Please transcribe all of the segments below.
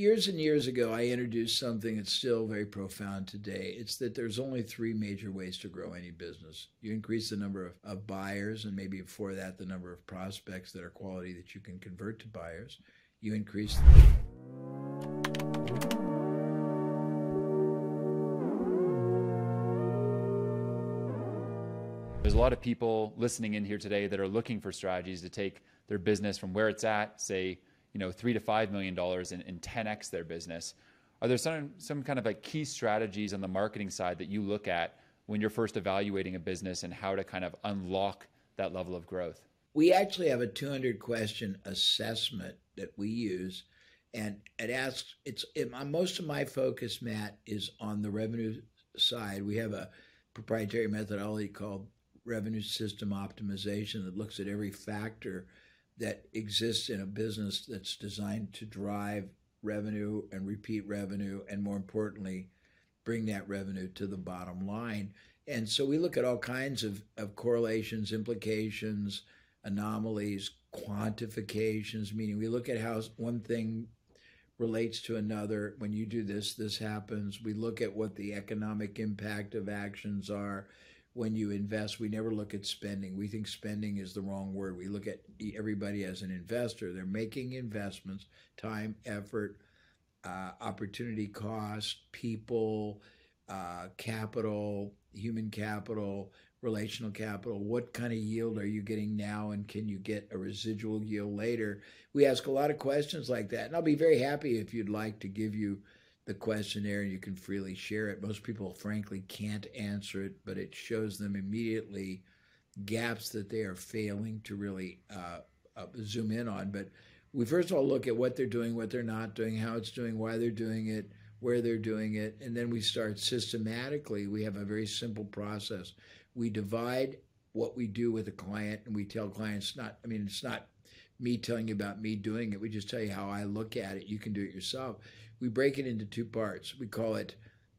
years and years ago, I introduced something that's still very profound today. It's that there's only three major ways to grow any business. You increase the number of, of buyers, and maybe before that, the number of prospects that are quality that you can convert to buyers. You increase. The- There's a lot of people listening in here today that are looking for strategies to take their business from where it's at, say, you know, three to five million dollars and, and 10x their business. Are there some some kind of like key strategies on the marketing side that you look at when you're first evaluating a business and how to kind of unlock that level of growth? We actually have a 200 question assessment that we use, and it asks. It's it, most of my focus, Matt, is on the revenue side. We have a proprietary methodology called revenue system optimization that looks at every factor that exists in a business that's designed to drive revenue and repeat revenue, and more importantly, bring that revenue to the bottom line. And so we look at all kinds of, of correlations, implications, anomalies, quantifications, meaning we look at how one thing relates to another. When you do this, this happens. We look at what the economic impact of actions are when you invest, we never look at spending. We think spending is the wrong word. We look at everybody as an investor. They're making investments, time, effort, uh, opportunity cost, people, uh, capital, human capital, relational capital. What kind of yield are you getting now, and can you get a residual yield later? We ask a lot of questions like that, and I'll be very happy if you'd like to give you the questionnaire and you can freely share it. Most people, frankly, can't answer it, but it shows them immediately gaps that they are failing to really uh, uh, zoom in on. But we first of all look at what they're doing, what they're not doing, how it's doing, why they're doing it, where they're doing it, and then we start systematically. We have a very simple process. We divide what we do with a client, and we tell clients not. I mean, it's not me telling you about me doing it. We just tell you how I look at it. You can do it yourself we break it into two parts. We call it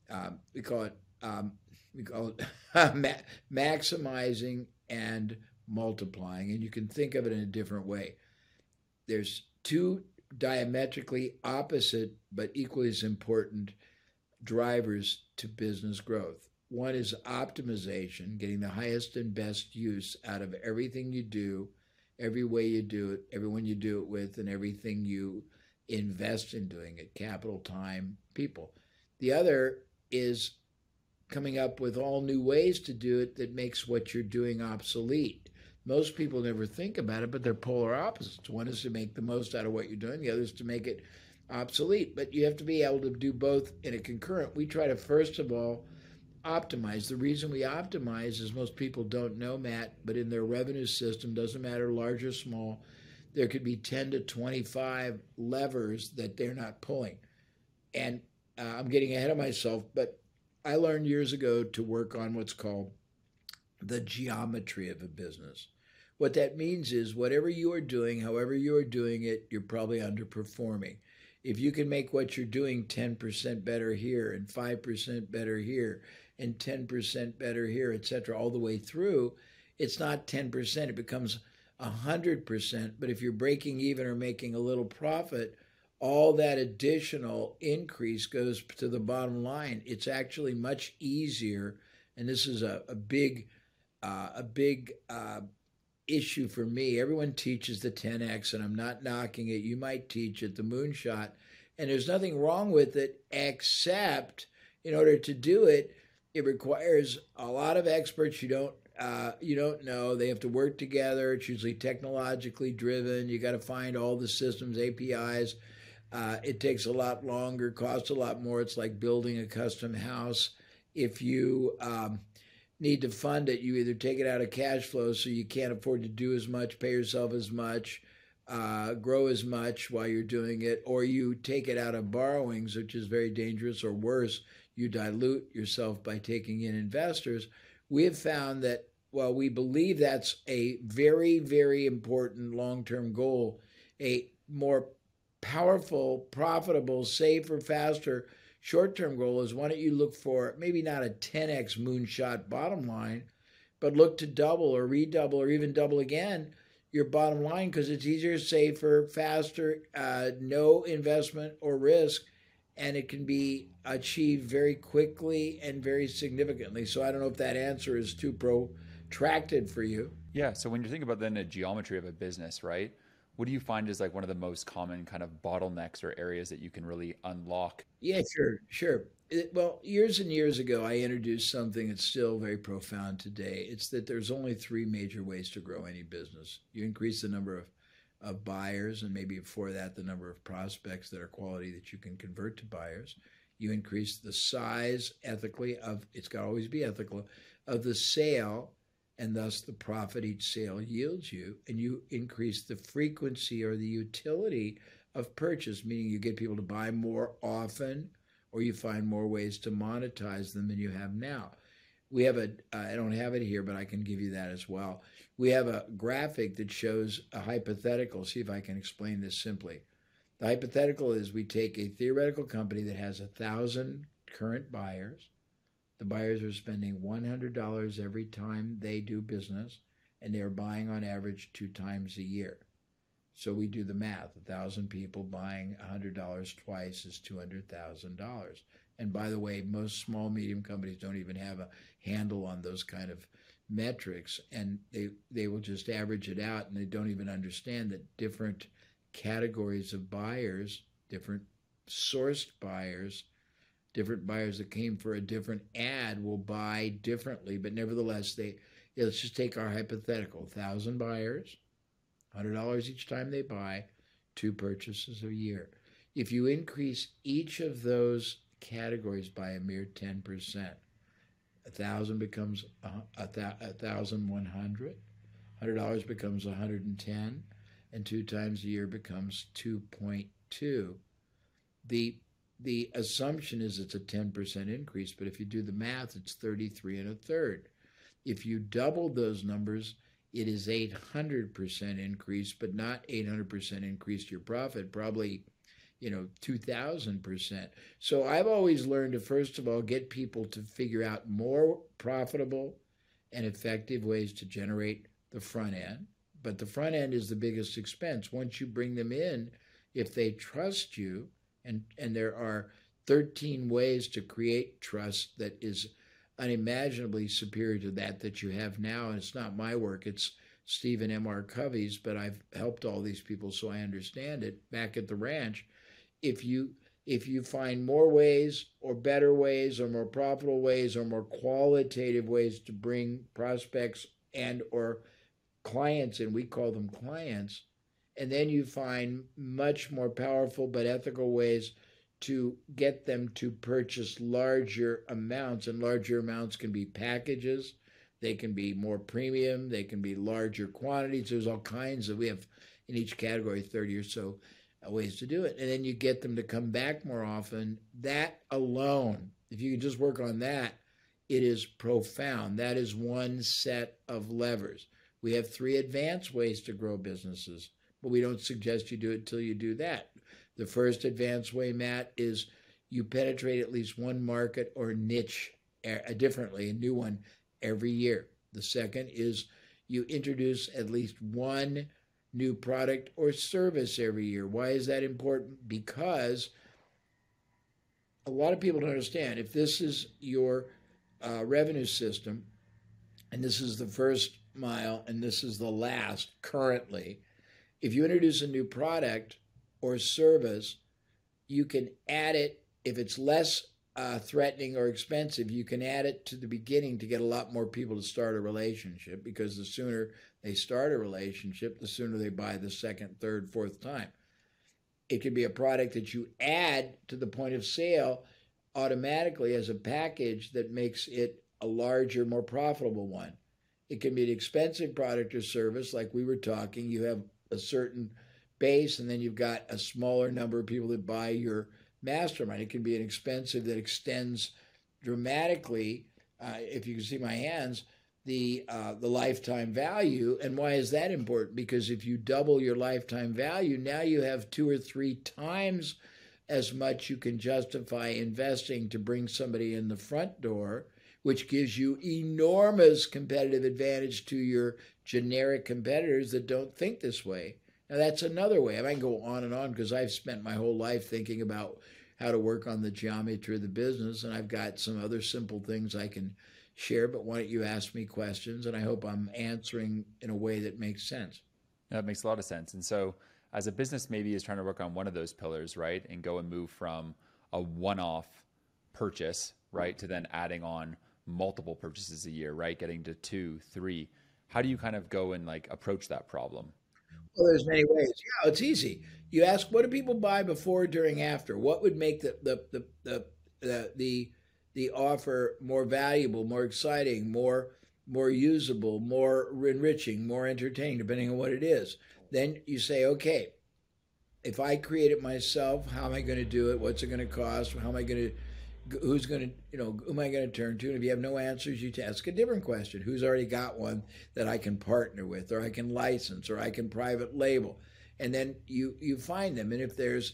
um, we call it um, we call it ma- maximizing and multiplying, and you can think of it in a different way. There's two diametrically opposite but equally as important drivers to business growth. One is optimization, getting the highest and best use out of everything you do, every way you do it, everyone you do it with, and everything you invest in doing it capital, time, people. The other is coming up with all new ways to do it that makes what you're doing obsolete. Most people never think about it, but they're polar opposites. One is to make the most out of what you're doing, the other is to make it obsolete. But you have to be able to do both in a concurrent. We try to, first of all, optimize. The reason we optimize is most people don't know, Matt, but in their revenue system, doesn't matter large or small, there could be 10 to 25 levers that they're not pulling. And uh, I'm getting ahead of myself, but I learned years ago to work on what's called the geometry of a business. What that means is whatever you are doing, however you are doing it, you're probably underperforming. If you can make what you're doing 10% better here and 5% better here and 10% better here, et cetera, all the way through, it's not 10%, it becomes 100%, but if you're breaking even or making a little profit, all that additional increase goes to the bottom line. It's actually much easier, and this is a, a big, uh, a big uh, issue for me. Everyone teaches the 10x, and I'm not knocking it. You might teach it, the moonshot, and there's nothing wrong with it, except in order to do it, it requires a lot of experts you don't uh, you don't know. They have to work together. It's usually technologically driven. You got to find all the systems, APIs. Uh, it takes a lot longer, costs a lot more. It's like building a custom house. If you um, need to fund it, you either take it out of cash flow so you can't afford to do as much, pay yourself as much, uh, grow as much while you're doing it, or you take it out of borrowings, which is very dangerous, or worse, you dilute yourself by taking in investors. We have found that while we believe that's a very, very important long term goal, a more powerful, profitable, safer, faster short term goal is why don't you look for maybe not a 10x moonshot bottom line, but look to double or redouble or even double again your bottom line because it's easier, safer, faster, uh, no investment or risk, and it can be achieved very quickly and very significantly. So I don't know if that answer is too protracted for you. Yeah. So when you're thinking about then the geometry of a business, right? What do you find is like one of the most common kind of bottlenecks or areas that you can really unlock? Yeah, sure, sure. It, well, years and years ago, I introduced something that's still very profound today. It's that there's only three major ways to grow any business. You increase the number of, of buyers, and maybe before that, the number of prospects that are quality that you can convert to buyers. You increase the size ethically of it's got to always be ethical of the sale and thus the profit each sale yields you, and you increase the frequency or the utility of purchase, meaning you get people to buy more often, or you find more ways to monetize them than you have now. We have a, uh, I don't have it here, but I can give you that as well. We have a graphic that shows a hypothetical. See if I can explain this simply. The hypothetical is we take a theoretical company that has a thousand current buyers the buyers are spending $100 every time they do business, and they're buying on average two times a year. So we do the math. A thousand people buying $100 twice is $200,000. And by the way, most small, medium companies don't even have a handle on those kind of metrics, and they, they will just average it out, and they don't even understand that different categories of buyers, different sourced buyers, different buyers that came for a different ad will buy differently, but nevertheless, they let's just take our hypothetical: thousand buyers, hundred dollars each time they buy, two purchases a year. If you increase each of those categories by a mere ten percent, a thousand becomes a, a, a thousand one hundred. Hundred dollars becomes one hundred and ten, and two times a year becomes two point two. The the assumption is it's a 10% increase, but if you do the math, it's 33 and a third. If you double those numbers, it is 800% increase, but not 800% increase to your profit, probably, you know, 2000%. So I've always learned to, first of all, get people to figure out more profitable and effective ways to generate the front end. But the front end is the biggest expense. Once you bring them in, if they trust you, and and there are 13 ways to create trust that is unimaginably superior to that that you have now and it's not my work it's Stephen M. R. Covey's but I've helped all these people so I understand it back at the ranch if you if you find more ways or better ways or more profitable ways or more qualitative ways to bring prospects and or clients and we call them clients and then you find much more powerful but ethical ways to get them to purchase larger amounts and larger amounts can be packages they can be more premium they can be larger quantities there's all kinds of we have in each category 30 or so ways to do it and then you get them to come back more often that alone if you can just work on that it is profound that is one set of levers we have three advanced ways to grow businesses but we don't suggest you do it till you do that. The first advanced way, Matt, is you penetrate at least one market or niche uh, differently, a new one every year. The second is you introduce at least one new product or service every year. Why is that important? Because a lot of people don't understand if this is your uh, revenue system and this is the first mile and this is the last currently, if you introduce a new product or service, you can add it if it's less uh, threatening or expensive. You can add it to the beginning to get a lot more people to start a relationship because the sooner they start a relationship, the sooner they buy the second, third, fourth time. It could be a product that you add to the point of sale automatically as a package that makes it a larger, more profitable one. It can be an expensive product or service, like we were talking. You have a certain base, and then you've got a smaller number of people that buy your mastermind. It can be an expensive that extends dramatically. Uh, if you can see my hands, the uh, the lifetime value. And why is that important? Because if you double your lifetime value, now you have two or three times as much you can justify investing to bring somebody in the front door which gives you enormous competitive advantage to your generic competitors that don't think this way. Now, that's another way. I can go on and on because I've spent my whole life thinking about how to work on the geometry of the business, and I've got some other simple things I can share. But why don't you ask me questions? And I hope I'm answering in a way that makes sense. That makes a lot of sense. And so, as a business maybe is trying to work on one of those pillars, right, and go and move from a one-off purchase, right, to then adding on multiple purchases a year, right, getting to two, three. How do you kind of go and like approach that problem? Well, there's many ways. Yeah, it's easy. You ask, what do people buy before, during, after? What would make the the the the the, the, the offer more valuable, more exciting, more more usable, more enriching, more entertaining, depending on what it is. Then you say, okay, if I create it myself, how am I going to do it? What's it going to cost? How am I going to who's going to you know who am i going to turn to and if you have no answers you ask a different question who's already got one that i can partner with or i can license or i can private label and then you you find them and if there's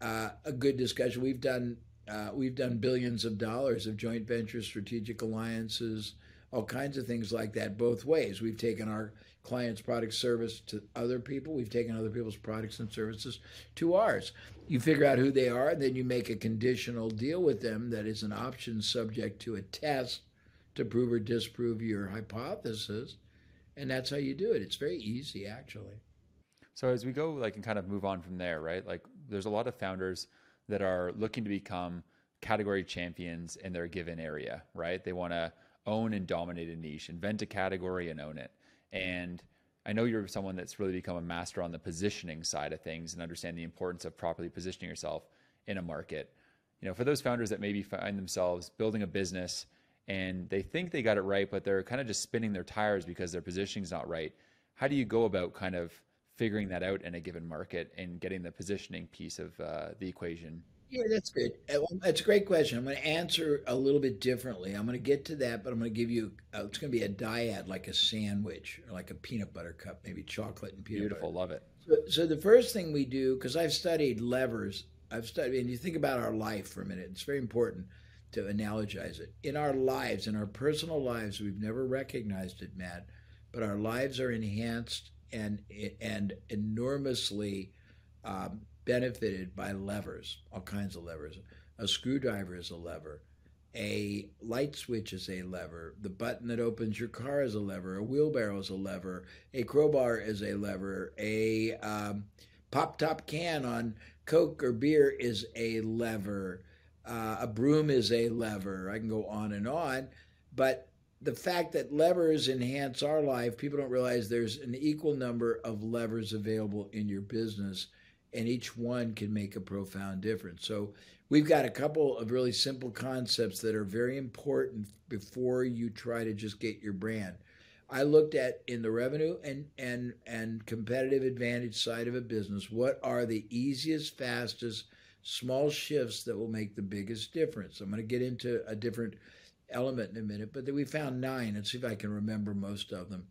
uh, a good discussion we've done uh, we've done billions of dollars of joint ventures strategic alliances all kinds of things like that both ways we've taken our clients product service to other people we've taken other people's products and services to ours you figure out who they are, and then you make a conditional deal with them that is an option subject to a test to prove or disprove your hypothesis. And that's how you do it. It's very easy, actually. So as we go, like, and kind of move on from there, right? Like, there's a lot of founders that are looking to become category champions in their given area, right? They want to own and dominate a niche, invent a category and own it. And I know you're someone that's really become a master on the positioning side of things and understand the importance of properly positioning yourself in a market. You know, for those founders that maybe find themselves building a business and they think they got it right, but they're kind of just spinning their tires because their positioning is not right. How do you go about kind of figuring that out in a given market and getting the positioning piece of uh, the equation yeah, that's good. Uh, that's a great question. I'm going to answer a little bit differently. I'm going to get to that, but I'm going to give you. Uh, it's going to be a dyad, like a sandwich, or like a peanut butter cup, maybe chocolate and peanut Beautiful, butter. love it. So, so the first thing we do, because I've studied levers, I've studied, and you think about our life for a minute. It's very important to analogize it. In our lives, in our personal lives, we've never recognized it, Matt, but our lives are enhanced and and enormously. Um, benefited by levers, all kinds of levers. A screwdriver is a lever. A light switch is a lever. The button that opens your car is a lever. A wheelbarrow is a lever. A crowbar is a lever. A um, pop top can on Coke or beer is a lever. Uh, a broom is a lever. I can go on and on. But the fact that levers enhance our life, people don't realize there's an equal number of levers available in your business and each one can make a profound difference. So we've got a couple of really simple concepts that are very important before you try to just get your brand. I looked at in the revenue and and and competitive advantage side of a business, what are the easiest, fastest, small shifts that will make the biggest difference? I'm going to get into a different element in a minute, but we found nine. Let's see if I can remember most of them.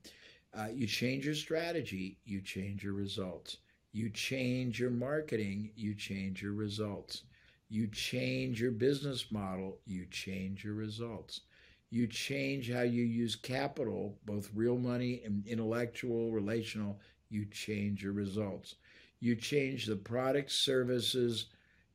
Uh, you change your strategy, you change your results. You change your marketing, you change your results. You change your business model, you change your results. You change how you use capital, both real money and intellectual, relational, you change your results. You change the products, services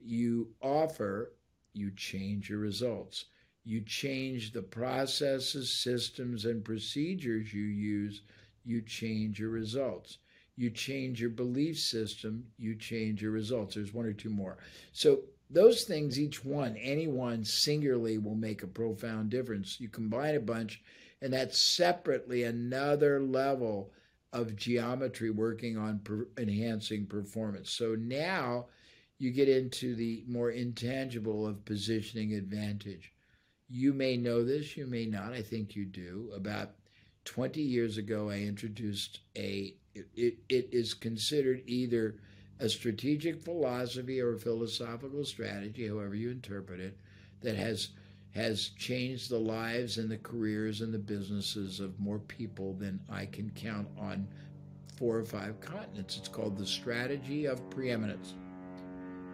you offer, you change your results. You change the processes, systems, and procedures you use, you change your results you change your belief system, you change your results. There's one or two more. So those things, each one, any one singularly will make a profound difference. You combine a bunch, and that's separately another level of geometry working on per- enhancing performance. So now you get into the more intangible of positioning advantage. You may know this, you may not. I think you do. About 20 years ago, I introduced a it, it is considered either a strategic philosophy or a philosophical strategy, however you interpret it, that has has changed the lives and the careers and the businesses of more people than I can count on four or five continents. It's called the strategy of preeminence.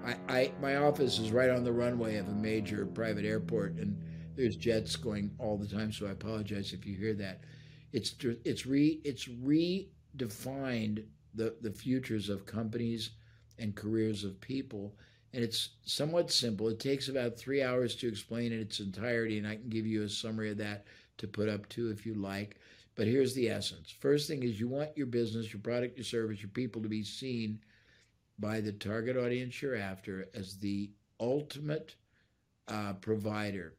I, I my office is right on the runway of a major private airport, and There's jets going all the time, so I apologize if you hear that. It's it's re it's redefined the the futures of companies and careers of people, and it's somewhat simple. It takes about three hours to explain in its entirety, and I can give you a summary of that to put up to if you like. But here's the essence. First thing is you want your business, your product, your service, your people to be seen by the target audience you're after as the ultimate uh, provider,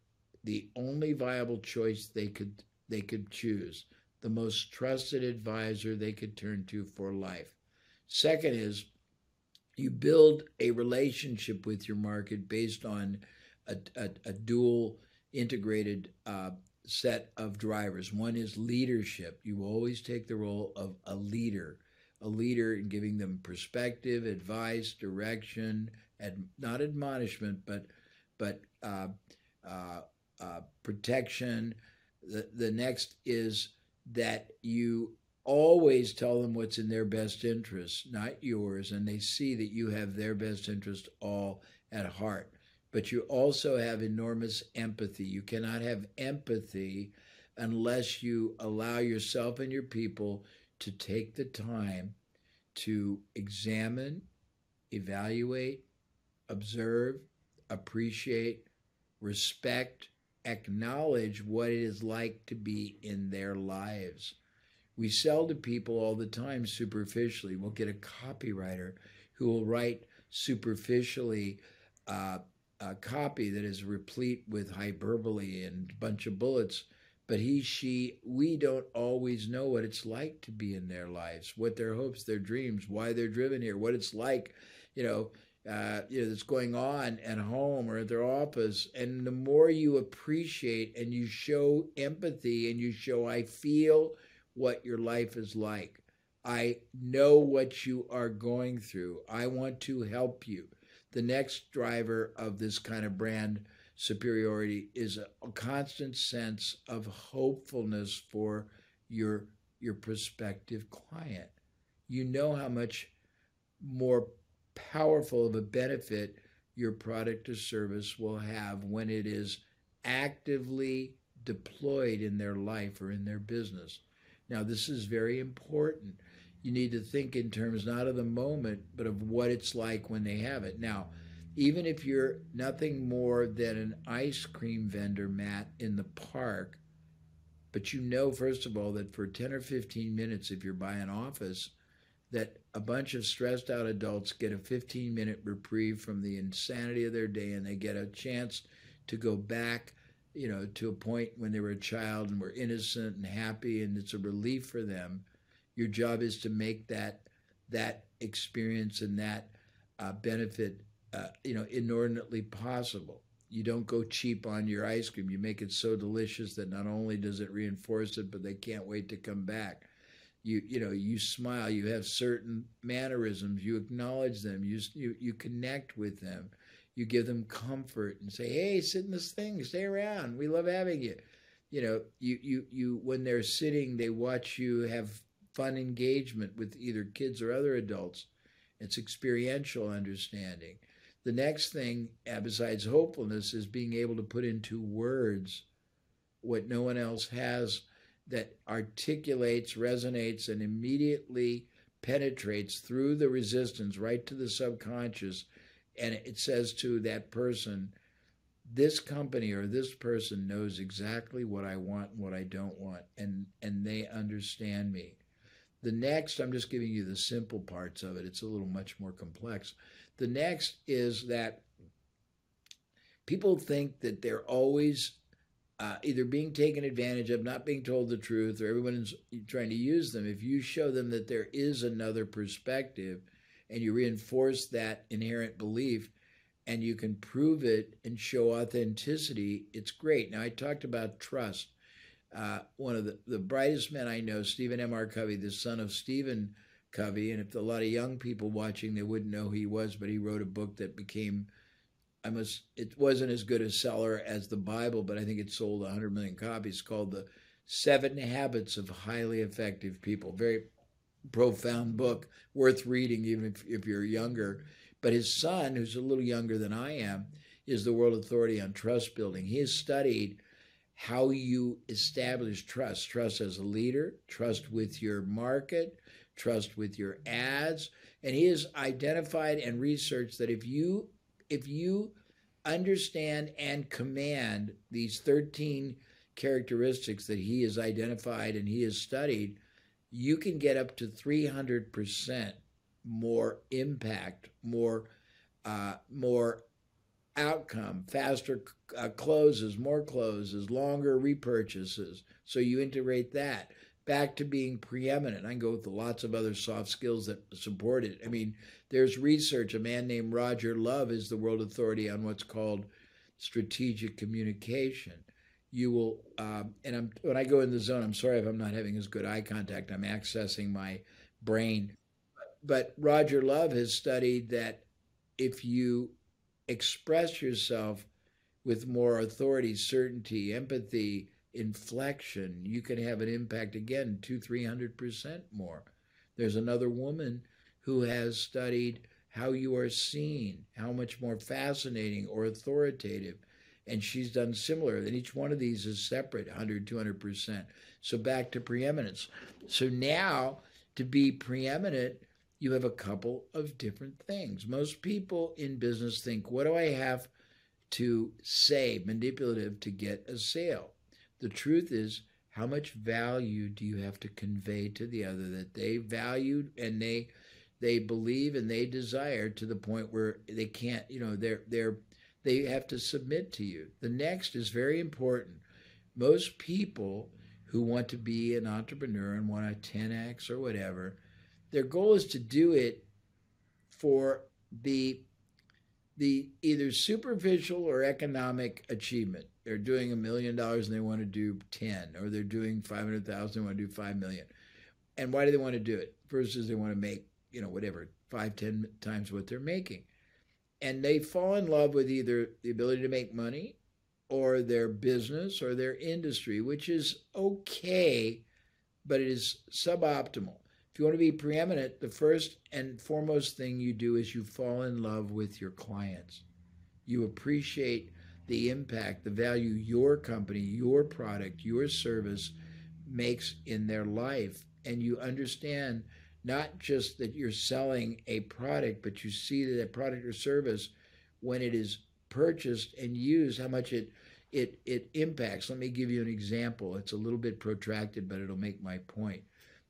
the only viable choice they could they could choose, the most trusted advisor they could turn to for life. Second is you build a relationship with your market based on a, a, a dual integrated uh, set of drivers. One is leadership. You always take the role of a leader, a leader in giving them perspective, advice, direction, and not admonishment, but but uh, uh, uh, protection. The the next is that you always tell them what's in their best interest, not yours, and they see that you have their best interest all at heart but you also have enormous empathy. You cannot have empathy unless you allow yourself and your people to take the time to examine, evaluate, observe, appreciate, respect, acknowledge what it is like to be in their lives. We sell to people all the time superficially. We'll get a copywriter who will write superficially uh, a copy that is replete with hyperbole and a bunch of bullets but he she we don't always know what it's like to be in their lives what their hopes their dreams why they're driven here what it's like you know uh, you know that's going on at home or at their office. And the more you appreciate and you show empathy and you show i feel what your life is like. I know what you are going through. I want to help you. The next driver of this kind of brand superiority is a, constant sense of hopefulness for your your prospective client. You know how much more powerful of a benefit your product or service will have when it is actively deployed in their life or in their business. Now, this is very important you need to think in terms not of the moment, but of what it's like when they have it. Now, even if you're nothing more than an ice cream vendor, Matt, in the park, but you know, first of all, that for 10 or 15 minutes, if you're by an office, that a bunch of stressed out adults get a 15 minute reprieve from the insanity of their day and they get a chance to go back you know to a point when they were a child and were innocent and happy and it's a relief for them your job is to make that that experience and that uh, benefit, uh, you know, inordinately possible. You don't go cheap on your ice cream. You make it so delicious that not only does it reinforce it, but they can't wait to come back. You you know you smile. You have certain mannerisms. You acknowledge them. You you you connect with them. You give them comfort and say, "Hey, sit in this thing. Stay around. We love having you." You know, you you you when they're sitting, they watch you have fun engagement with either kids or other adults. It's experiential understanding. The next thing, uh, besides hopefulness, is being able to put into words what no one else has that articulates, resonates, and immediately penetrates through the resistance right to the subconscious. And it says to that person, this company or this person knows exactly what I want and what I don't want, and, and they understand me. The next, I'm just giving you the simple parts of it. It's a little much more complex. The next is that people think that they're always uh, either being taken advantage of, not being told the truth, or everyone's trying to use them. If you show them that there is another perspective and you reinforce that inherent belief and you can prove it and show authenticity, it's great. Now, I talked about trust uh, one of the, the brightest men I know, Stephen M. R. Covey, the son of Stephen Covey. And if a lot of young people watching, they wouldn't know who he was, but he wrote a book that became, I must, it wasn't as good a seller as the Bible, but I think it sold 100 million copies called The Seven Habits of Highly Effective People. Very profound book, worth reading, even if, if you're younger. But his son, who's a little younger than I am, is the world authority on trust building. He has studied how you establish trust trust as a leader, trust with your market, trust with your ads. And he has identified and researched that if you if you understand and command these 13 characteristics that he has identified and he has studied, you can get up to 300% more impact, more uh, more outcome, faster uh, closes, more closes, longer repurchases. So you integrate that back to being preeminent. I can go with lots of other soft skills that support it. I mean, there's research. A man named Roger Love is the world authority on what's called strategic communication. You will, um, and I'm when I go in the zone. I'm sorry if I'm not having as good eye contact. I'm accessing my brain. But Roger Love has studied that if you express yourself with more authority, certainty, empathy, inflection, you can have an impact again, two, three hundred percent more. There's another woman who has studied how you are seen, how much more fascinating or authoritative. And she's done similar. And each one of these is separate, 100, 200%. So back to preeminence. So now to be preeminent, you have a couple of different things. Most people in business think, what do I have to say, manipulative, to get a sale? The truth is, how much value do you have to convey to the other that they value and they they believe and they desire to the point where they can't, you know, they're they're they have to submit to you. The next is very important. Most people who want to be an entrepreneur and want a 10x or whatever, their goal is to do it for the the either superficial or economic achievement. They're doing a million dollars and they want to do 10, or they're doing 500,000 and want to do 5 million. And why do they want to do it? Versus they want to make, you know, whatever, five, ten times what they're making. And they fall in love with either the ability to make money or their business or their industry, which is okay, but it is suboptimal. If you want to be preeminent, the first and foremost thing you do is you fall in love with your clients. You appreciate the impact, the value your company, your product, your service makes in their life. And you understand not just that you're selling a product, but you see that a product or service, when it is purchased and used, how much it it it impacts. Let me give you an example. It's a little bit protracted, but it'll make my point.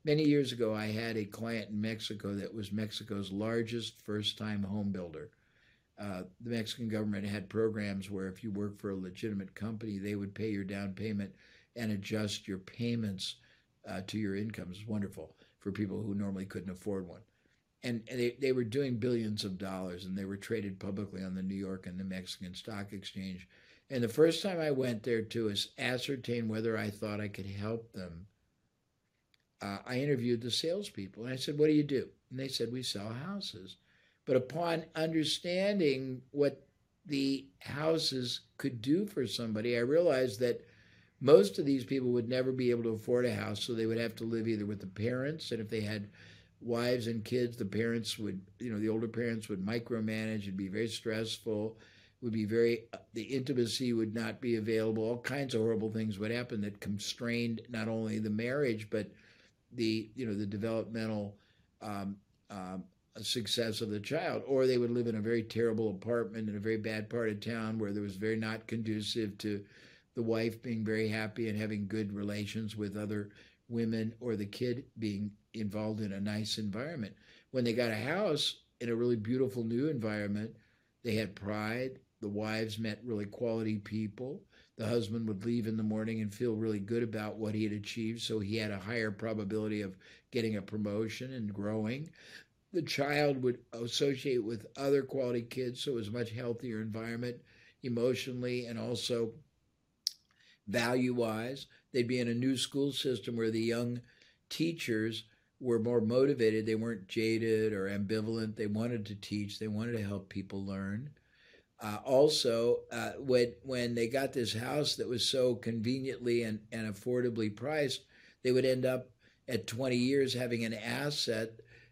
Many years ago, I had a client in Mexico that was Mexico's largest first-time home builder uh, the Mexican government had programs where if you work for a legitimate company, they would pay your down payment and adjust your payments uh, to your income. It's wonderful for people who normally couldn't afford one. And, they, they were doing billions of dollars and they were traded publicly on the New York and the Mexican Stock Exchange. And the first time I went there to ascertain whether I thought I could help them, uh, I interviewed the salespeople. And I said, What do you do? And they said, We sell houses. But upon understanding what the houses could do for somebody, I realized that most of these people would never be able to afford a house, so they would have to live either with the parents, and if they had wives and kids, the parents would, you know, the older parents would micromanage. It'd be very stressful. Would be very the intimacy would not be available. All kinds of horrible things would happen that constrained not only the marriage but the you know the developmental um, um, success of the child, or they would live in a very terrible apartment in a very bad part of town where there was very not conducive to the wife being very happy and having good relations with other women, or the kid being involved in a nice environment. When they got a house in a really beautiful new environment, they had pride. The wives met really quality people. The husband would leave in the morning and feel really good about what he had achieved, so he had a higher probability of getting a promotion and growing the child would associate with other quality kids, so it was a much healthier environment emotionally and also value wise. They'd be in a new school system where the young teachers were more motivated. They weren't jaded or ambivalent. They wanted to teach, they wanted to help people learn. Uh, also, uh, when when they got this house that was so conveniently and, and affordably priced, they would end up at 20 years having an asset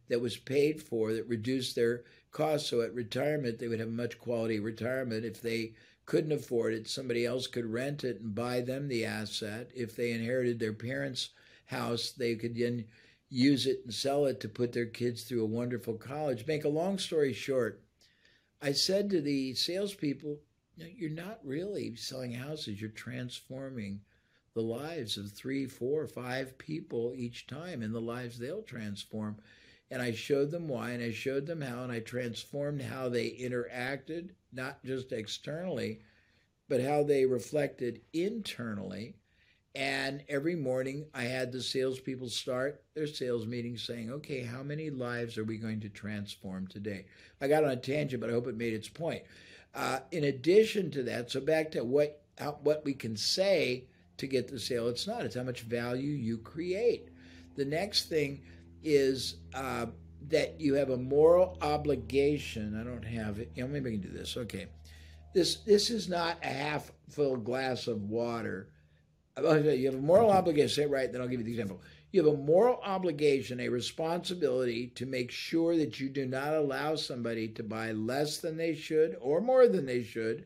that was paid for that reduced their cost. So at retirement, they would have much quality retirement. If they couldn't afford it, somebody else could rent it and buy them the asset. If they inherited their parents' house, they could then use it and sell it to put their kids through a wonderful college. Make a long story short, I said to the salespeople, you're not really selling houses, you're transforming the lives of three, four, five people each time and the lives they'll transform. And I showed them why and I showed them how and I transformed how they interacted, not just externally, but how they reflected internally. And every morning I had the salespeople start their sales meeting saying, okay, how many lives are we going to transform today? I got on a tangent, but I hope it made its point. Uh, in addition to that, so back to what how, what we can say to get the sale, it's not. It's how much value you create. The next thing is uh, that you have a moral obligation. I don't have it. You know, maybe I can do this. Okay, this this is not a half full glass of water. You have a moral obligation. Say it right, then I'll give you the example. You have a moral obligation, a responsibility to make sure that you do not allow somebody to buy less than they should or more than they should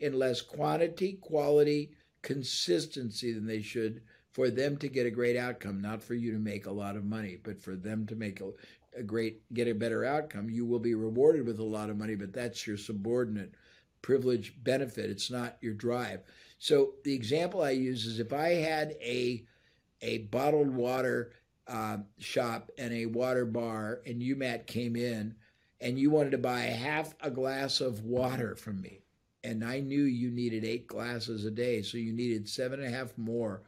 in less quantity, quality, consistency than they should for them to get a great outcome, not for you to make a lot of money, but for them to make a, a great, get a better outcome. You will be rewarded with a lot of money, but that's your subordinate privilege benefit. It's not your drive. So the example I use is if I had a a bottled water uh, shop and a water bar, and you, Matt, came in and you wanted to buy half a glass of water from me. And I knew you needed eight glasses a day. So you needed seven and a half more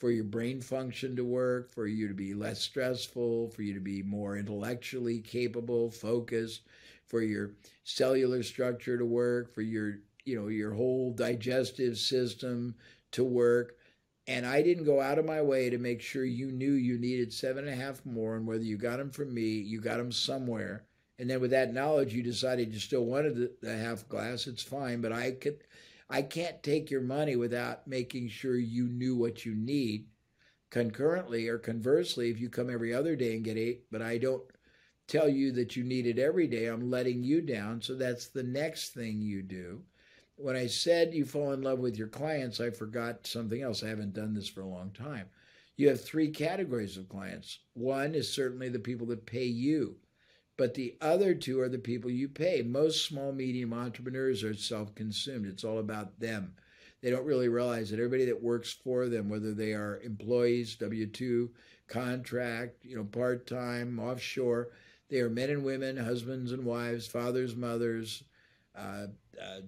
for your brain function to work, for you to be less stressful, for you to be more intellectually capable, focused, for your cellular structure to work, for your you know your whole digestive system to work and I didn't go out of my way to make sure you knew you needed seven and a half more, and whether you got them from me, you got them somewhere. And then with that knowledge, you decided you still wanted the, the half glass. It's fine, but I could, I can't take your money without making sure you knew what you need. Concurrently or conversely, if you come every other day and get eight, but I don't tell you that you need it every day, I'm letting you down. So that's the next thing you do when I said you fall in love with your clients, I forgot something else. I haven't done this for a long time. You have three categories of clients. One is certainly the people that pay you, but the other two are the people you pay. Most small, medium entrepreneurs are self consumed, it's all about them. They don't really realize that everybody that works for them, whether they are employees, W 2, contract, you know, part time, offshore, they are men and women, husbands and wives, fathers, mothers, uh, uh,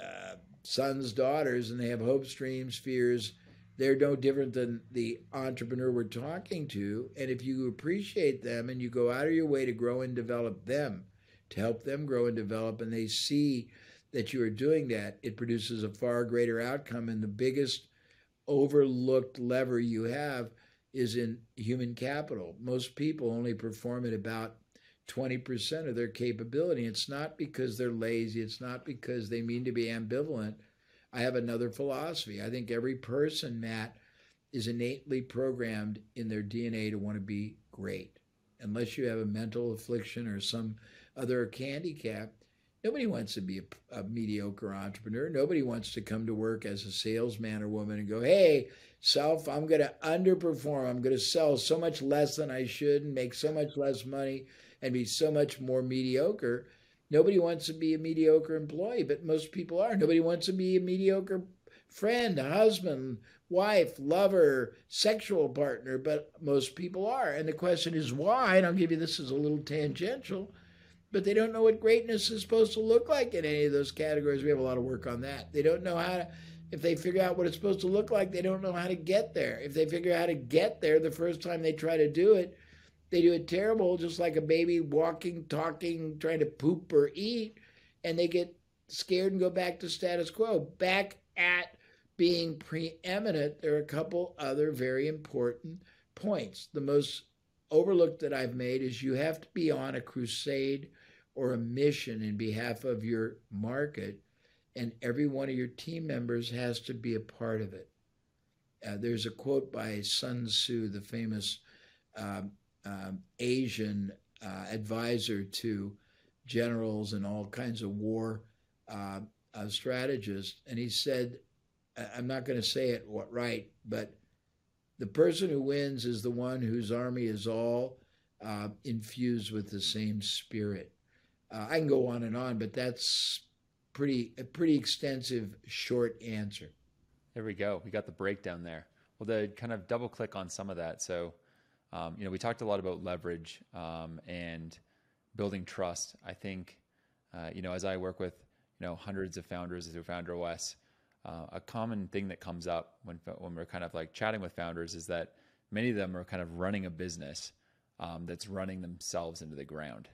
uh, sons, daughters, and they have hopes, dreams, fears. They're no different than the entrepreneur we're talking to. And if you appreciate them and you go out of your way to grow and develop them, to help them grow and develop, and they see that you are doing that, it produces a far greater outcome. And the biggest overlooked lever you have is in human capital. Most people only perform at about 20% of their capability. It's not because they're lazy, it's not because they mean to be ambivalent. I have another philosophy. I think every person, Matt, is innately programmed in their DNA to want to be great. Unless you have a mental affliction or some other handicap, nobody wants to be a, a, mediocre entrepreneur. Nobody wants to come to work as a salesman or woman and go, hey, self, I'm going to underperform. I'm going to sell so much less than I should and make so much less money and be so much more mediocre. Nobody wants to be a mediocre employee, but most people are. Nobody wants to be a mediocre friend, husband, wife, lover, sexual partner, but most people are. And the question is why? And I'll give you this as a little tangential, but they don't know what greatness is supposed to look like in any of those categories. We have a lot of work on that. They don't know how to, if they figure out what it's supposed to look like, they don't know how to get there. If they figure out how to get there the first time they try to do it, they do it terrible, just like a baby walking, talking, trying to poop or eat, and they get scared and go back to status quo. Back at being preeminent, there are a couple other very important points. The most overlooked that I've made is you have to be on a crusade or a mission in behalf of your market, and every one of your team members has to be a part of it. Uh, there's a quote by Sun Tzu, the famous um, um, Asian uh, advisor to generals and all kinds of war uh, uh, strategists. And he said, I'm not going to say it right, but the person who wins is the one whose army is all uh, infused with the same spirit. Uh, I can go on and on, but that's pretty a pretty extensive short answer. There we go. We got the breakdown there. Well, to kind of double click on some of that. So, um, you know, we talked a lot about leverage um, and building trust. I think, uh, you know, as I work with, you know, hundreds of founders through Founder OS, uh, a common thing that comes up when when we're kind of like chatting with founders is that many of them are kind of running a business um, that's running themselves into the ground.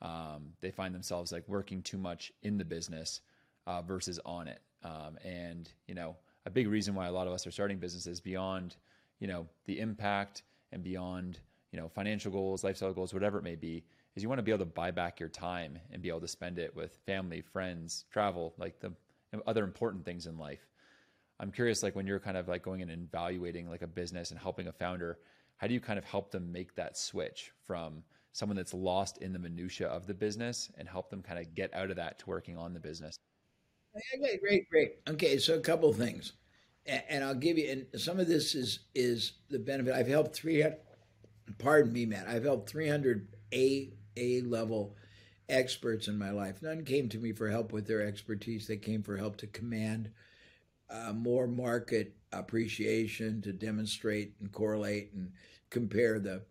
Um, they find themselves like working too much in the business uh, versus on it. Um, and you know, a big reason why a lot of us are starting businesses beyond you know the impact and beyond you know financial goals, lifestyle goals, whatever it may be, is you want to be able to buy back your time and be able to spend it with family, friends, travel, like the other important things in life. I'm curious, like when you're kind of like going in and evaluating like a business and helping a founder, how do you kind of help them make that switch from someone that's lost in the minutia of the business and help them kind of get out of that to working on the business? Great, great. Great. Okay, so a couple things, and I'll give you. And some of this is is the benefit. I've helped three. Pardon me, Matt. I've helped 300 A A level experts in my life. None came to me for help with their expertise. They came for help to command uh, more market appreciation, to demonstrate and correlate and compare the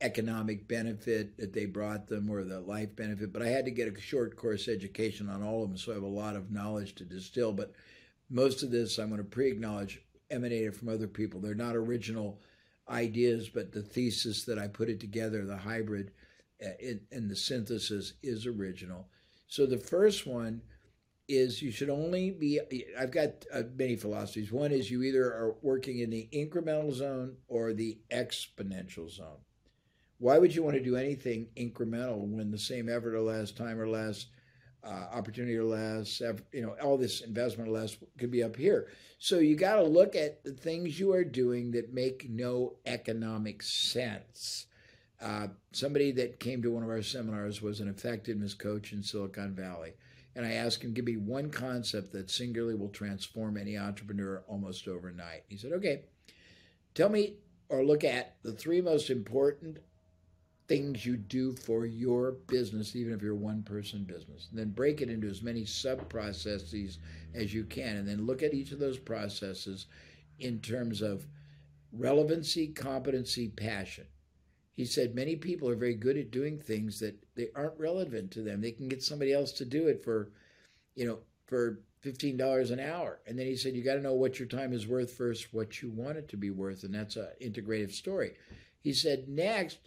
economic benefit that they brought them or the life benefit. But I had to get a short course education on all of them, so I have a lot of knowledge to distill. But most of this I'm going to pre acknowledge emanated from other people. They're not original ideas, but the thesis that I put it together, the hybrid and the synthesis is original. So the first one is you should only be. I've got uh, many philosophies. One is you either are working in the incremental zone or the exponential zone. Why would you want to do anything incremental when the same effort or less, time or less, uh, opportunity or less, you know, all this investment or less could be up here. So you got to look at the things you are doing that make no economic sense. Uh, somebody that came to one of our seminars was an effectiveness coach in Silicon Valley. And I asked him, give me one concept that singularly will transform any entrepreneur almost overnight. He said, okay, tell me or look at the three most important things you do for your business, even if you're a one person business. And then break it into as many sub processes as you can. And then look at each of those processes in terms of relevancy, competency, passion. He said many people are very good at doing things that they aren't relevant to them. They can get somebody else to do it for, you know, for fifteen dollars an hour. And then he said you got to know what your time is worth first, what you want it to be worth, and that's an integrative story. He said next,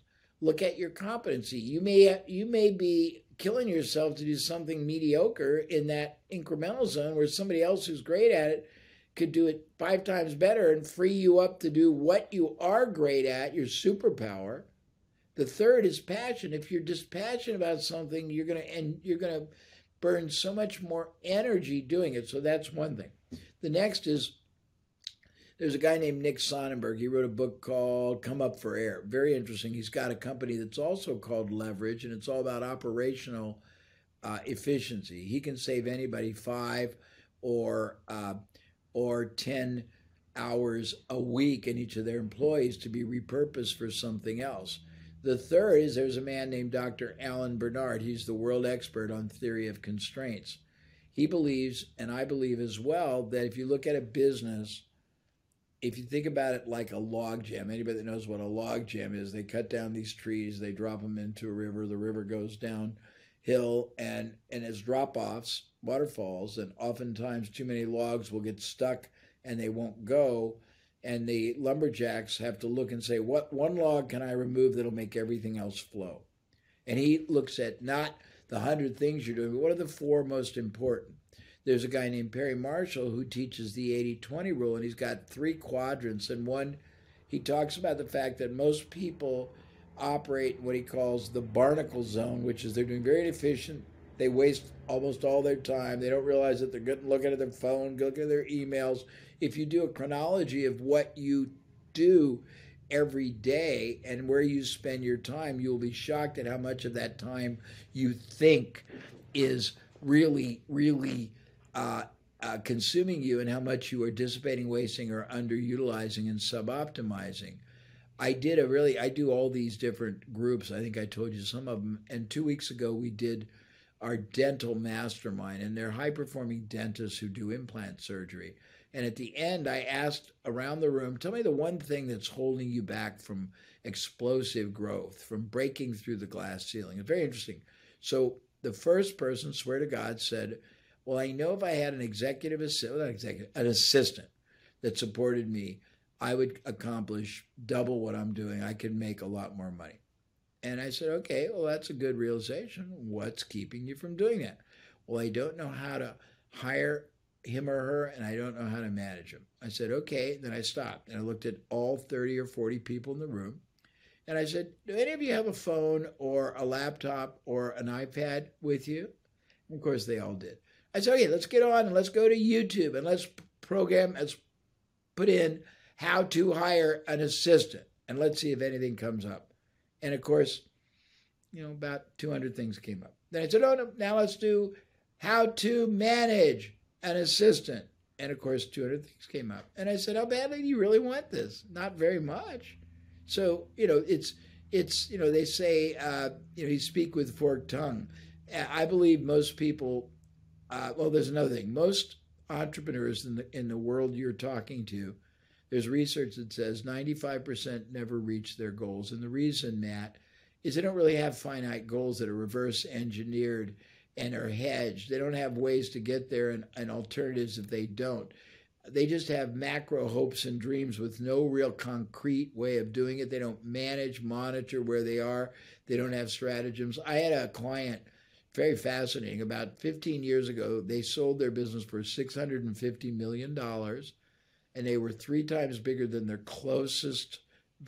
look at your competency. You may you may be killing yourself to do something mediocre in that incremental zone where somebody else who's great at it could do it five times better and free you up to do what you are great at, your superpower the third is passion. If you're just passionate about something, you're gonna and you're gonna burn so much more energy doing it. So that's one thing. The next is there's a guy named Nick Sonnenberg. He wrote a book called Come Up for Air. Very interesting. He's got a company that's also called Leverage, and it's all about operational uh, efficiency. He can save anybody five or uh, or ten hours a week in each of their employees to be repurposed for something else. The third is there's a man named Dr. Alan Barnard. He's the world expert on theory of constraints. He believes, and I believe as well, that if you look at a business, if you think about it like a log jam, anybody that knows what a log jam is, they cut down these trees, they drop them into a river, the river goes downhill, and and as drop offs, waterfalls, and oftentimes too many logs will get stuck and they won't go and the lumberjacks have to look and say, what one log can I remove that'll make everything else flow? And he looks at not the hundred things you're doing, but what are the four most important? There's a guy named Perry Marshall who teaches the 80 20 rule, and he's got three quadrants. And one, he talks about the fact that most people operate in what he calls the barnacle zone, which is they're doing very efficient. They waste almost all their time. They don't realize that they're good looking at their phone, looking at their emails if you do a chronology of what you do every day and where you spend your time, you'll be shocked at how much of that time you think is really, really uh, uh, consuming you and how much you are dissipating, wasting, or underutilizing and suboptimizing. I did a really, I do all these different groups. I think I told you some of them. And two weeks ago, we did our dental mastermind, and they're high performing dentists who do implant surgery. And at the end, I asked around the room, tell me the one thing that's holding you back from explosive growth, from breaking through the glass ceiling. It's very interesting. So the first person, swear to God, said, Well, I know if I had an executive assistant, not executive, an assistant that supported me, I would accomplish double what I'm doing. I could make a lot more money. And I said, Okay, well, that's a good realization. What's keeping you from doing that? Well, I don't know how to hire him or her, and I don't know how to manage him. I said, okay. Then I stopped and I looked at all 30 or 40 people in the room. And I said, do any of you have a phone or a laptop or an iPad with you? And of course, they all did. I said, okay, let's get on and let's go to YouTube and let's program, let's put in how to hire an assistant and let's see if anything comes up. And of course, you know, about 200 things came up. Then I said, oh, no, now let's do how to manage an assistant. And of course, 200 things came up. And I said, How badly do you really want this? Not very much. So, you know, it's, it's you know, they say, uh, you know, you speak with forked tongue. I believe most people, uh, well, there's another thing. Most entrepreneurs in the, in the world you're talking to, there's research that says 95% never reach their goals. And the reason, Matt, is they don't really have finite goals that are reverse engineered and are hedged. They don't have ways to get there and, and alternatives if they don't. They just have macro hopes and dreams with no real concrete way of doing it. They don't manage, monitor where they are. They don't have stratagems. I had a client, very fascinating, about 15 years ago, they sold their business for $650 million, and they were three times bigger than their closest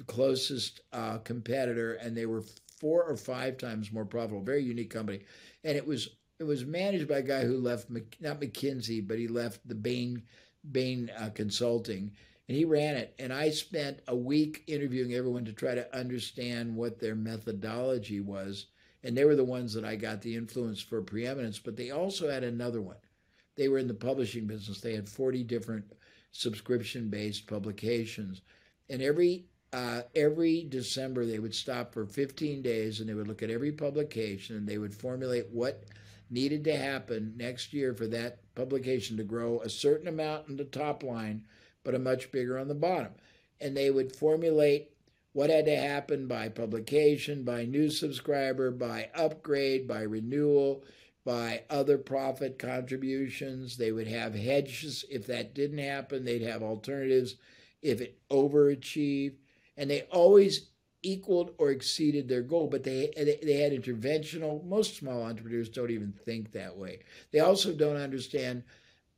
closest uh, competitor, and they were four or five times more profitable. Very unique company and it was it was managed by a guy who left not McKinsey, but he left the Bain Bain uh, Consulting, and he ran it. And I spent a week interviewing everyone to try to understand what their methodology was. And they were the ones that I got the influence for preeminence. But they also had another one. They were in the publishing business. They had 40 different subscription-based publications, and every uh, every December they would stop for 15 days and they would look at every publication and they would formulate what needed to happen next year for that publication to grow a certain amount in the top line, but a much bigger on the bottom. And they would formulate what had to happen by publication, by new subscriber, by upgrade, by renewal, by other profit contributions. They would have hedges. If that didn't happen, they'd have alternatives if it overachieved and they always equaled or exceeded their goal, but they they had interventional. Most small entrepreneurs don't even think that way. They also don't understand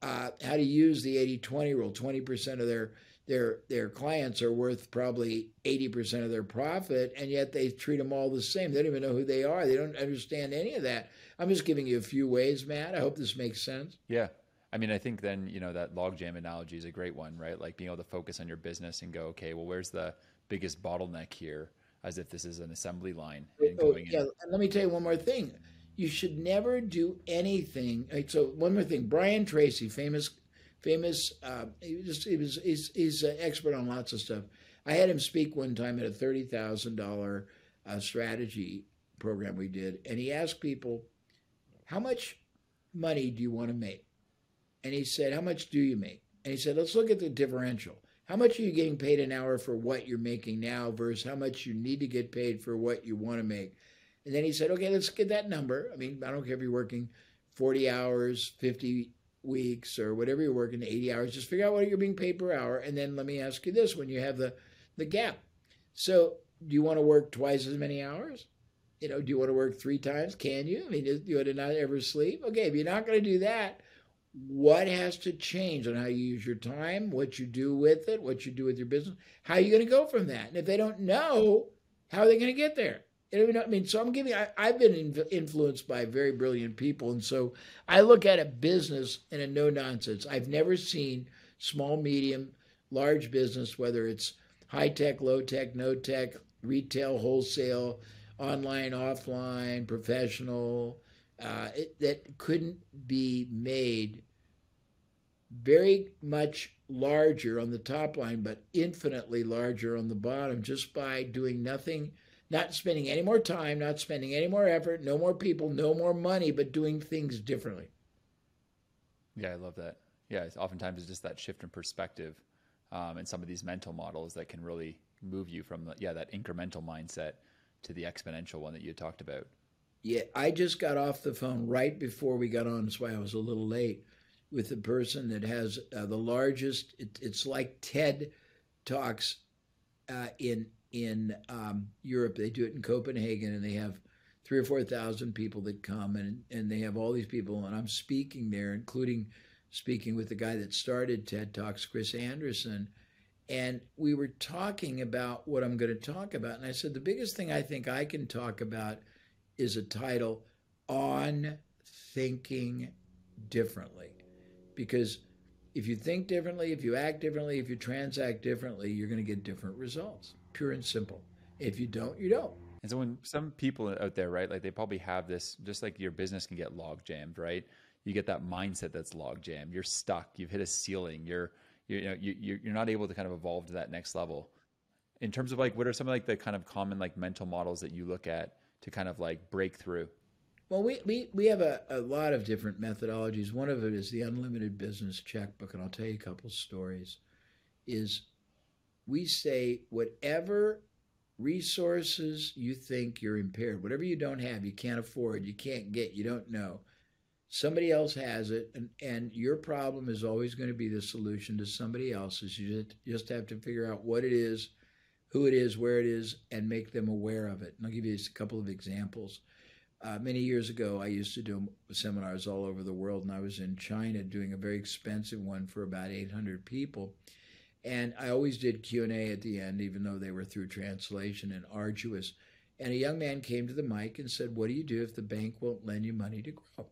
uh, how to use the 80-20 rule. 20% of their their their clients are worth probably 80% of their profit, and yet they treat them all the same. They don't even know who they are. They don't understand any of that. I'm just giving you a few ways, Matt. I hope this makes sense. Yeah. I mean, I think then, you know, that logjam analogy is a great one, right? Like being able to focus on your business and go, okay, well, where's the biggest bottleneck here, as if this is an assembly line. Oh, yeah, in. and let me tell you one more thing. You should never do anything. So one more thing, Brian Tracy, famous, famous. Uh, he he was he's, he's an expert on lots of stuff. I had him speak one time at a thirty thousand dollar uh, strategy program we did, and he asked people, "How much money do you want to make?" And he said, "How much do you make?" And he said, "Let's look at the differential how much are you getting paid an hour for what you're making now versus how much you need to get paid for what you want to make? And then he said, okay, let's get that number. I mean, I don't care if you're working 40 hours, 50 weeks, or whatever you're working, 80 hours. Just figure out what you're being paid per hour. And then let me ask you this when you have the, the gap. So, do you want to work twice as many hours? You know, do you want to work three times? Can you? I mean, do you want to not ever sleep? Okay, if you're not going to do that, what has to change on how you use your time, what you do with it, what you do with your business, how are you going to go from that? And if they don't know, how are they going to get there? You know, I mean, so I'm giving, I, have been influenced by very brilliant people. And so I look at a business in a no nonsense. I've never seen small, medium, large business, whether it's high tech, low tech, no tech, retail, wholesale, online, offline, professional, uh, it, that couldn't be made very much larger on the top line, but infinitely larger on the bottom just by doing nothing, not spending any more time, not spending any more effort, no more people, no more money, but doing things differently. Yeah, I love that. Yeah, it's oftentimes it's just that shift in perspective um, and some of these mental models that can really move you from the, yeah that incremental mindset to the exponential one that you talked about. Yeah, I just got off the phone right before we got on. That's why I was a little late with the person that has uh, the largest. It, it's like TED talks uh, in in um, Europe. They do it in Copenhagen, and they have three or four thousand people that come, and and they have all these people, and I'm speaking there, including speaking with the guy that started TED Talks, Chris Anderson. And we were talking about what I'm going to talk about. And I said, the biggest thing I think I can talk about is a title on thinking differently. Because if you think differently, if you act differently, if you transact differently, you're going to get different results, pure and simple. If you don't, you don't. And so when some people out there, right, like they probably have this, just like your business can get log jammed, right? You get that mindset that's log jammed. You're stuck. You've hit a ceiling. You're, you know, you, you're not able to kind of evolve to that next level. In terms of like, what are some of like the kind of common like mental models that you look at to kind of like break through? Well, we, we, we have a, a lot of different methodologies. One of it is the unlimited business checkbook, and I'll tell you a couple stories. Is we say whatever resources you think you're impaired, whatever you don't have, you can't afford, you can't get, you don't know, somebody else has it, and, and your problem is always going to be the solution to somebody else's. You just have to figure out what it is, who it is, where it is, and make them aware of it. And I'll give you just a couple of examples. Uh, many years ago, I used to do seminars all over the world, and I was in China doing a very expensive one for about 800 people. And I always did Q&A at the end, even though they were through translation and arduous. And a young man came to the mic and said, what do you do if the bank won't lend you money to grow?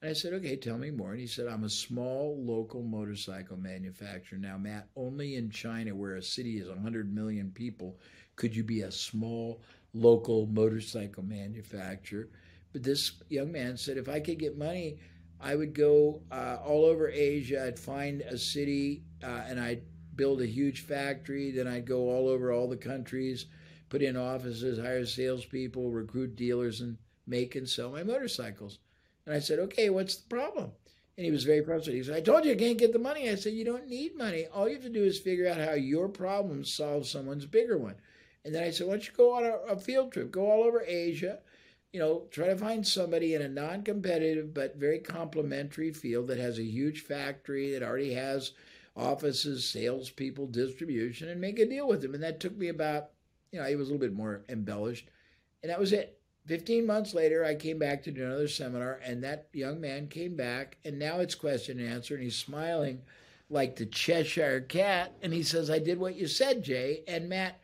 And I said, okay, tell me more. And he said, I'm a small local motorcycle manufacturer. Now, Matt, only in China, where a city is 100 million people, could you be a small local motorcycle manufacturer. But this young man said, if I could get money, I would go uh, all over Asia. I'd find a city uh, and I'd build a huge factory. Then I'd go all over all the countries, put in offices, hire salespeople, recruit dealers, and make and sell my motorcycles. And I said, okay, what's the problem? And he was very frustrated. He said, I told you I can't get the money. I said, you don't need money. All you have to do is figure out how your problem solves someone's bigger one. And then I said, why don't you go on a, a field trip? Go all over Asia. You know, try to find somebody in a non competitive but very complementary field that has a huge factory that already has offices, salespeople, distribution, and make a deal with them. And that took me about, you know, it was a little bit more embellished. And that was it. 15 months later, I came back to do another seminar, and that young man came back, and now it's question and answer, and he's smiling like the Cheshire cat. And he says, I did what you said, Jay. And Matt,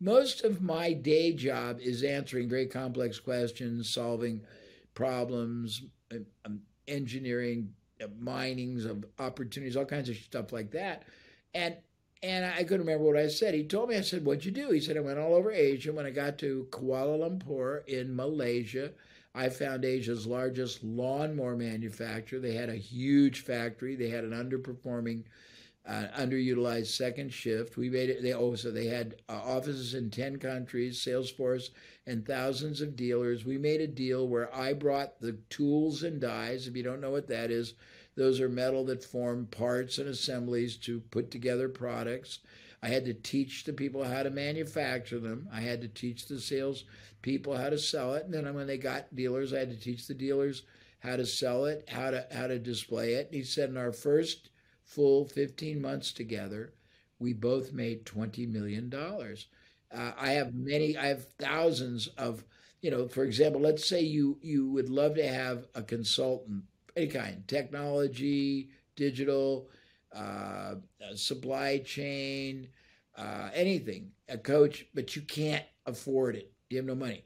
most of my day job is answering very complex questions, solving problems, um, um, engineering Uh, minings of opportunities, all kinds of stuff like that. And and I couldn't remember what I said. He told me, I said, What'd you do? He said, I went all over Asia. When I got to Kuala Lumpur in Malaysia, I found Asia's largest lawnmower manufacturer. They had a huge factory, they had an underperforming uh, underutilized second shift. We made it. They also they had uh, offices in ten countries, Salesforce, and thousands of dealers. We made a deal where I brought the tools and dies. If you don't know what that is, those are metal that form parts and assemblies to put together products. I had to teach the people how to manufacture them. I had to teach the sales people how to sell it. And then when they got dealers, I had to teach the dealers how to sell it, how to how to display it. And he said in our first full 15 months together, we both made $20 million. Uh, I have many, I have thousands of, you know, for example, let's say you, you would love to have a consultant, any kind, technology, digital, uh, supply chain, uh, anything, a coach, but you can't afford it. You have no money.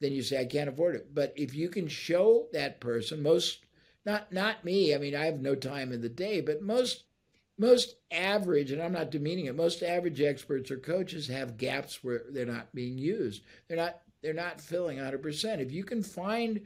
Then you say, I can't afford it. But if you can show that person, most not not me. I mean, I have no time in the day, but most most average, and I'm not demeaning it, most average experts or coaches have gaps where they're not being used. They're not they're not filling 100%. If you can find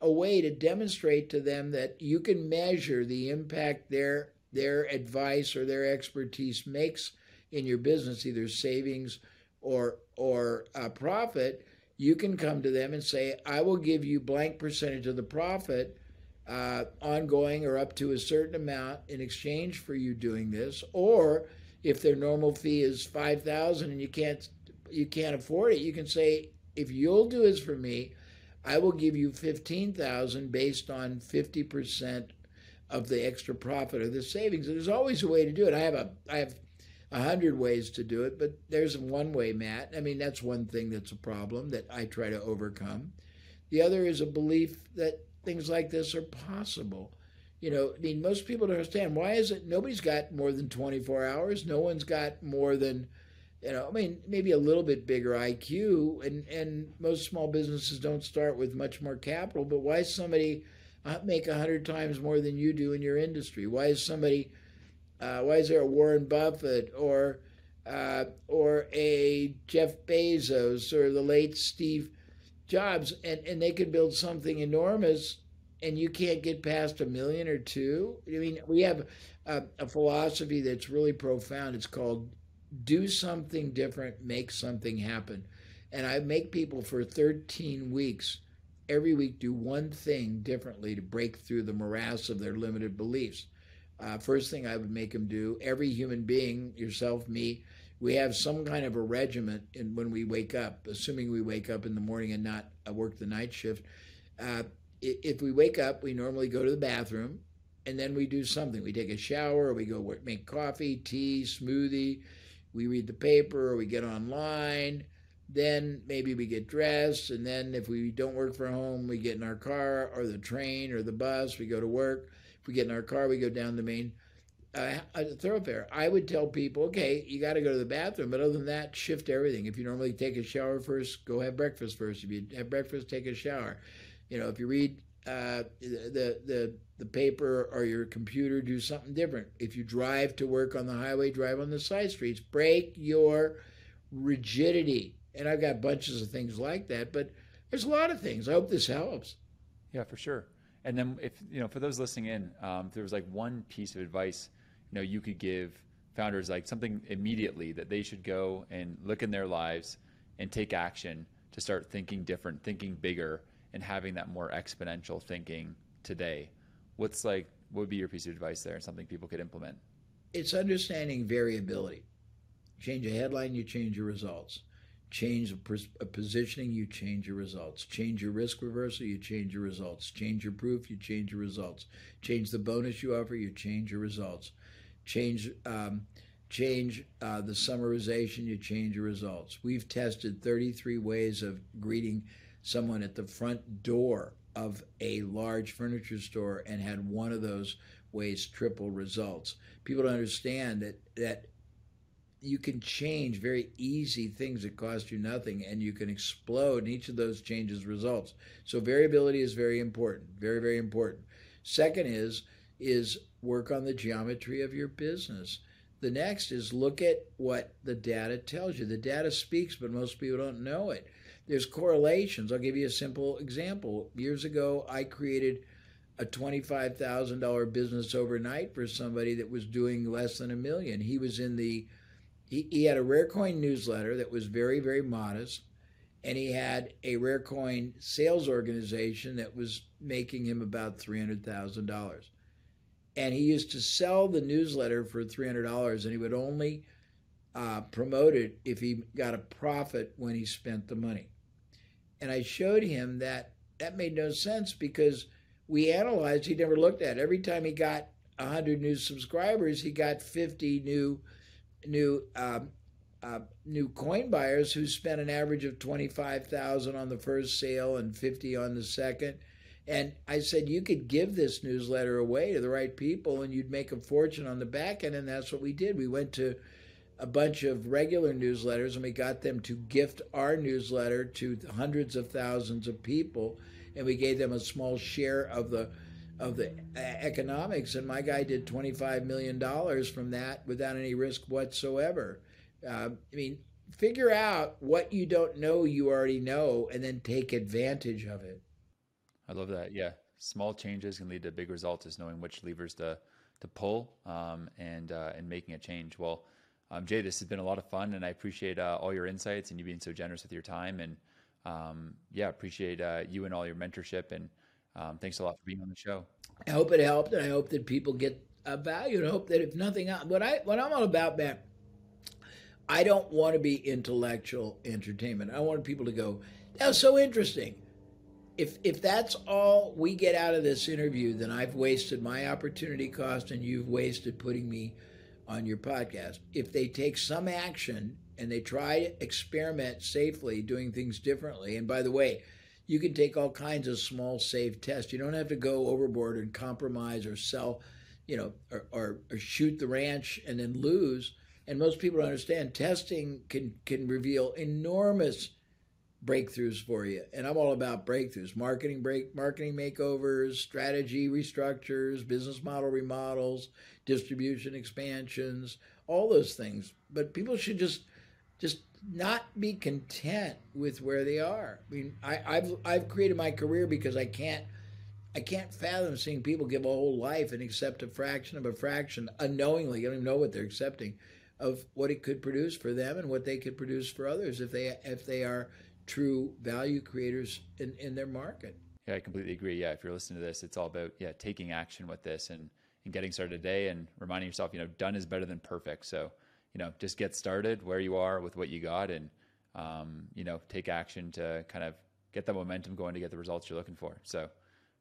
a way to demonstrate to them that you can measure the impact their their advice or their expertise makes in your business, either savings or or uh, profit, you can come to them and say, "I will give you blank percentage of the profit." Uh, ongoing or up to a certain amount in exchange for you doing this, or if their normal fee is five thousand and you can't you can't afford it, you can say if you'll do this for me, I will give you fifteen thousand based on fifty percent of the extra profit or the savings. There's always a way to do it. I have a I have a hundred ways to do it, but there's one way, Matt. I mean, that's one thing that's a problem that I try to overcome. The other is a belief that things like this are possible. You know, I mean, most people don't understand why is it nobody's got more than 24 hours. No one's got more than, you know, I mean, maybe a little bit bigger IQ, and and most small businesses don't start with much more capital. But why somebody uh, make a hundred times more than you do in your industry? Why is somebody, uh, why is there a Warren Buffett or uh, or a Jeff Bezos or the late Steve Jobs, and, and they could build something enormous, and you can't get past a million or two. I mean, we have a, a philosophy that's really profound. It's called do something different, make something happen. And I make people for 13 weeks, every week, do one thing differently to break through the morass of their limited beliefs. Uh, first thing I would make them do, every human being, yourself, me, we have some kind of a regiment in when we wake up, assuming we wake up in the morning and not uh, work the night shift. Uh, if we wake up, we normally go to the bathroom and then we do something. We take a shower, or we go work, make coffee, tea, smoothie, we read the paper, or we get online. Then maybe we get dressed, and then if we don't work from home, we get in our car or the train or the bus. We go to work. If we get in our car, we go down the main a, a thoroughfare. I would tell people, okay, you got to go to the bathroom, but other than that, shift everything. If you normally take a shower first, go have breakfast first. If you have breakfast, take a shower. You know, if you read uh, the the the paper or your computer, do something different. If you drive to work on the highway, drive on the side streets. Break your rigidity. And I've got bunches of things like that, but there's a lot of things. I hope this helps. Yeah, for sure. And then, if you know, for those listening in, um, if there was like one piece of advice know you could give founders like something immediately that they should go and look in their lives and take action to start thinking different, thinking bigger, and having that more exponential thinking today. What's like what would be your piece of advice there? Something people could implement. It's understanding variability. Change a headline, you change your results. Change a, positioning, you change your results. Change your risk reversal, you change your results. Change your proof, you change your results. Change the bonus you offer, you change your results change um, change uh, the summarization, you change your results. We've tested 33 ways of greeting someone at the front door of a large furniture store and had one of those ways triple results. People don't understand that that you can change very easy things that cost you nothing and you can explode and each of those changes results. So variability is very important, very very important. Second is is work on the geometry of your business. The next is look at what the data tells you. The data speaks, but most people don't know it. There's correlations. I'll give you a simple example. Years ago, I created a $25,000 business overnight for somebody that was doing less than a million. He was in the, he, he had a rare coin newsletter that was very, very modest. And he had a rare coin sales organization that was making him about $300,000 and he used to sell the newsletter for $300 and he would only uh, promote it if he got a profit when he spent the money and i showed him that that made no sense because we analyzed he never looked at it. every time he got 100 new subscribers he got 50 new new um, uh, new coin buyers who spent an average of 25000 on the first sale and 50 on the second and I said, you could give this newsletter away to the right people and you'd make a fortune on the back end. And that's what we did. We went to a bunch of regular newsletters and we got them to gift our newsletter to hundreds of thousands of people. And we gave them a small share of the of the economics, and my guy did twenty five million dollars from that without any risk whatsoever. Uh, I mean, figure out what you don't know you already know, and then take advantage of it. I love that. Yeah, small changes can lead to big results. Is knowing which levers to to pull um, and uh, and making a change. Well, um, Jay, this has been a lot of fun, and I appreciate uh, all your insights and you being so generous with your time. And um, yeah, appreciate uh, you and all your mentorship. And um, thanks a lot for being on the show. I hope it helped, and I hope that people get a value. And I hope that if nothing else, what I what I'm all about, man. I don't want to be intellectual entertainment. I want people to go, that was so interesting if if that's all we get out of this interview, then I've wasted my opportunity cost and you've wasted putting me on your podcast. If they take some action and they try to experiment safely doing things differently, and by the way, you can take all kinds of small safe tests. You don't have to go overboard and compromise or sell, you know, or, or, or shoot the ranch and then lose. And most people don't understand testing can can reveal enormous breakthroughs for you. And I'm all about breakthroughs, marketing break, marketing makeovers, strategy restructures, business model remodels, distribution expansions, all those things. But people should just just not be content with where they are. I mean, I, I've I've created my career because I can't I can't fathom seeing people give a whole life and accept a fraction of a fraction unknowingly. You don't even know what they're accepting of what it could produce for them and what they could produce for others if they if they are true value creators in, in their market. Yeah, I completely agree. Yeah, if you're listening to this, it's all about yeah taking action with this and and getting started today and reminding yourself, you know, done is better than perfect. So, you know, just get started where you are with what you got, and um, you know, take action to kind of get that momentum going to get the results you're looking for. So,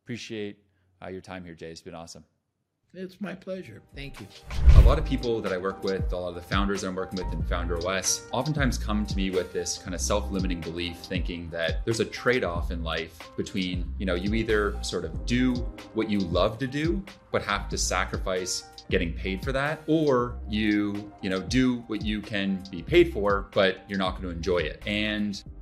appreciate uh, your time here, Jay. It's been awesome. It's my pleasure. Thank you. A lot of people that I work with, a lot of the founders that I'm working with in Founder OS, oftentimes come to me with this kind of self-limiting belief, thinking that there's a trade-off in life between, you know, you either sort of do what you love to do, but have to sacrifice getting paid for that or you you know do what you can be paid for but you're not going to enjoy it and